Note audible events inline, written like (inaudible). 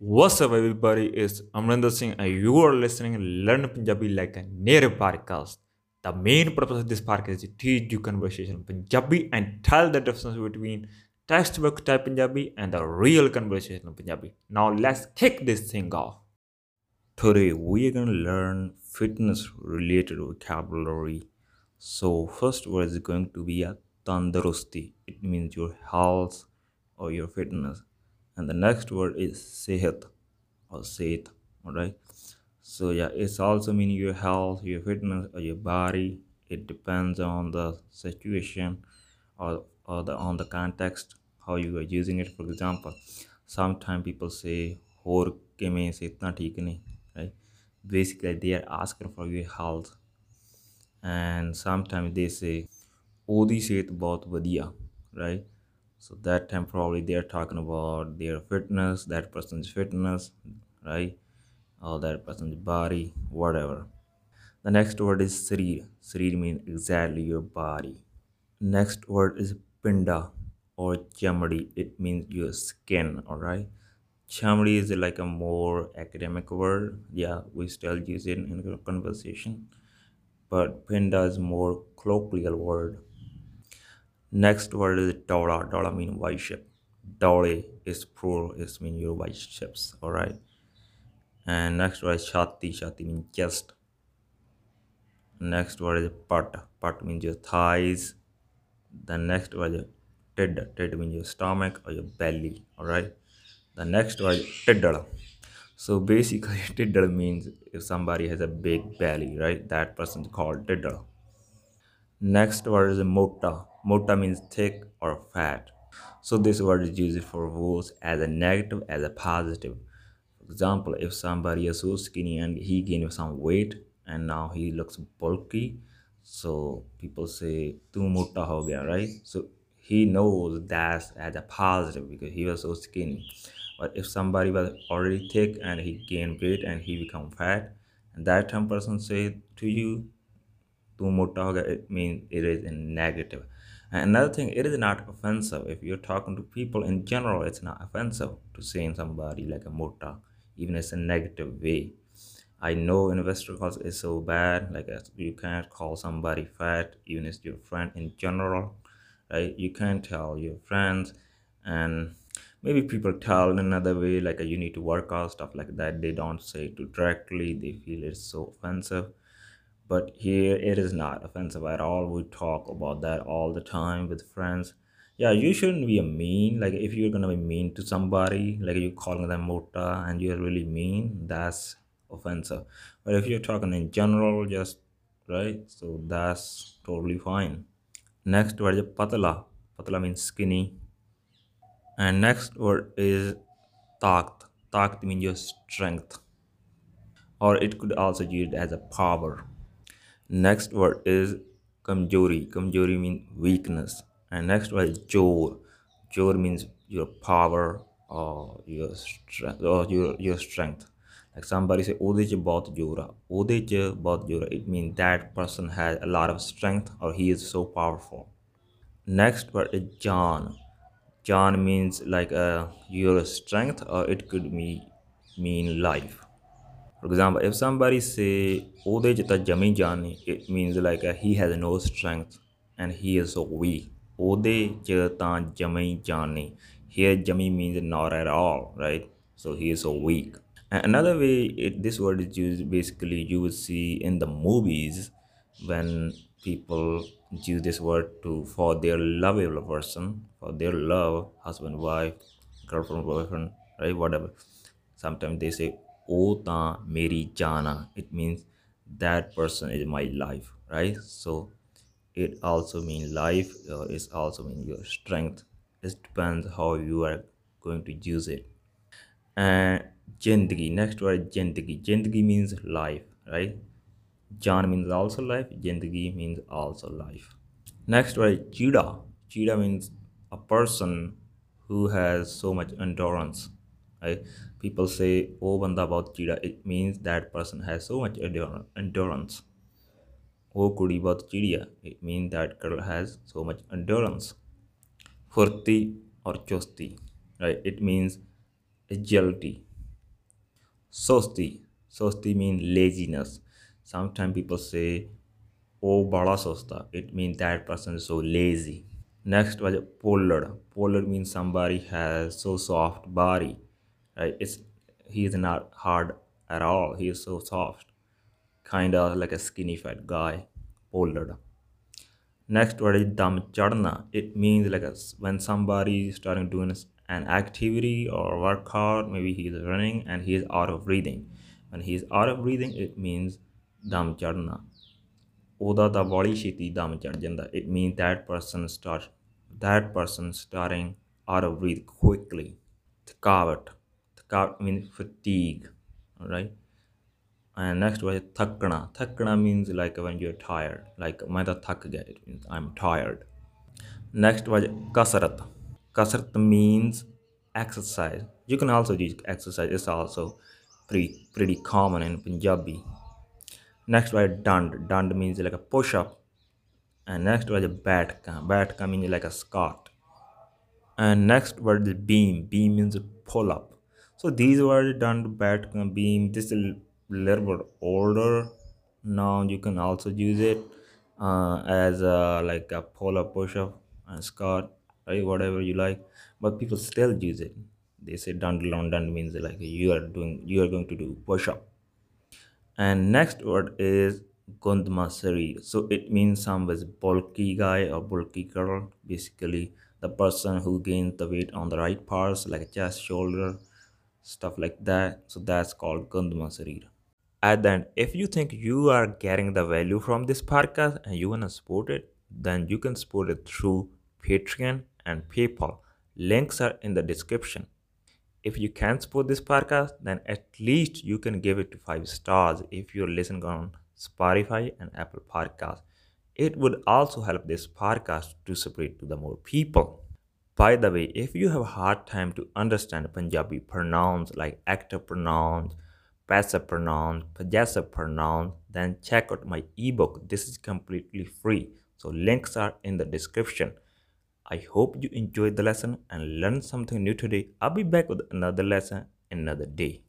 What's up, everybody? It's Amrinder Singh, and you are listening Learn Punjabi like a native podcast. The main purpose of this podcast is to teach you conversation Punjabi and tell the difference between textbook type Punjabi and the real conversation in Punjabi. Now, let's kick this thing off. Today, we are going to learn fitness related vocabulary. So, first word is going to be a tandarusti. It means your health or your fitness And the next word is sehat or sehat. Alright. So yeah, it's also mean your health, your fitness, or your body. It depends on the situation or, or the on the context how you are using it. For example, sometimes people say ਹੋਰ ਕਿਵੇਂ ਸਿਹਤਾਂ ਠੀਕ ਨੇ right basically they are asking for your health and sometimes they say ਉਹਦੀ ਸਿਹਤ ਬਹੁਤ ਵਧੀਆ right So that time probably they are talking about their fitness that person's fitness right? Or that person's body whatever. The next word is sarir sarir means exactly your body. Next word is pinda or chamdi. It means your skin all right? Chamdi is like a more academic word. Yeah we still use it in conversation. But pinda is more colloquial word Next word is Dola. Dola means white ship. Dole is plural, it means your white ships, alright? And next word is Shati. Shati means chest. Next word is Pat. Pat means your thighs. The next word is Tid. Tid means your stomach or your belly, alright? The next word is Tiddle. So basically, (laughs) Tiddle means if somebody has a big belly, right? That person is called Tiddle. Next word is mota. Mota means thick or fat. So this word is used for both as a negative as a positive. For example, if somebody is so skinny and he gained some weight and now he looks bulky, so people say tu mota ho gaya, right? So he knows that as a positive because he was so skinny. But if somebody was already thick and he gained weight and he become fat, and that time person say to you too mota hoga it means it is in negative. And another thing it is not offensive. If you're talking to people in general it's not offensive to saying somebody like a mota even it's a negative way. I know investor calls is so bad like uh, you can't call somebody fat even if your friend in general right? You can't tell your friends and maybe people tell in another way like uh, you need to work out stuff like that. They don't say it directly. They feel it's so offensive but here it is not offensive at all. We talk about that all the time with friends. Yeah you shouldn't be a mean. Like if you're gonna be mean to somebody like you're calling them mota and you're really mean that's offensive. But if you're talking in general just right so that's totally fine. Next word is patla patla means skinny. And next word is takt takt means your strength. Or it could also be used as a power Next word is kamjori. Kamjori means weakness. And next word is jor. Jor means your power or your strength or your your strength. Like somebody say, "Ode ch bahut jora." Ode ch bahut jora. It means that person has a lot of strength or he is so powerful. Next word is John. John means like uh, your strength or it could mean mean life. For example, if somebody say ਉਹਦੇ ਚ ਤਾਂ ਜਮੀ ਜਾਨ it means like uh, he has no strength and he is so weak. ਉਹਦੇ ਚ ਤਾਂ ਜਮੀ ਜਾਨ Here jami means not at all, right? So he is so weak. And another way it, this word is used basically you will see in the movies when people use this word to for their lovable person, for their love, husband, wife, girlfriend, boyfriend, right? Whatever. Sometimes they say ota meri jana it means that person is my life right so it also means life uh, is also mean your strength it depends how you are going to use it and jindagi next word jindagi jindagi means life right Jan means also life, Jindagi means also life. Next word Jida. Jida means a person who has so much endurance right people say oh banda bahut chida it means that person has so much endurance oh kudi bahut chidiya it means that girl has so much endurance furti or chosti right it means agility Sosti. Sosti means laziness. Sometimes people say, Oh, bala sosta. It means that person is so lazy. Next was pollard. Pollard means somebody has so soft body. Right? It's he is not hard at all. He is so soft. Kind of like a skinny fat guy. Pollard. Next word is dam chadna. It means like a, when somebody is starting doing an activity or workout, maybe he is running and he is out of breathing. When he is out of breathing, it means dam chadna. ਉਹਦਾ ਤਾਂ ਵਾਲੀ ਛੇਤੀ ਦਮ ਚੜ ਜਾਂਦਾ it means that person start that person starting out of breath quickly ਥਕਾਵਟ scar means fatigue all right? And next was thakna thakna means like when you're tired like main ta thak it means i'm tired. Next was kasrat. Kasrat means exercise. You can also use exercise it's also pretty pretty common in punjabi. Next was dand. Dand means like a push up. And next was batka. Batka means like a squat. And next was the beam. Beam means pull up so these words done batka beam. This is a little bit older. Now you can also use it uh, as a, like a pull up push up and squat right whatever you like. But people still use it. They say dandelion dund means like you are doing you are going to do push up. And next word is Gundma So it means some was bulky guy or bulky girl. Basically, the person who gains the weight on the right parts like chest, shoulder, stuff like that. So that's called Gundma At the end, if you think you are getting the value from this podcast and you wanna support it, then you can support it through Patreon and PayPal. Links are in the description if you can't support this podcast, then at least you can give it to five stars if you're listening on Spotify and Apple Podcasts. It would also help this podcast to spread to the more people. By the way, if you have a hard time to understand Punjabi pronouns like active pronouns, passive pronouns, possessive pronouns, then check out my ebook. This is completely free. So links are in the description. I hope you enjoyed the lesson and learned something new today. I'll be back with another lesson another day.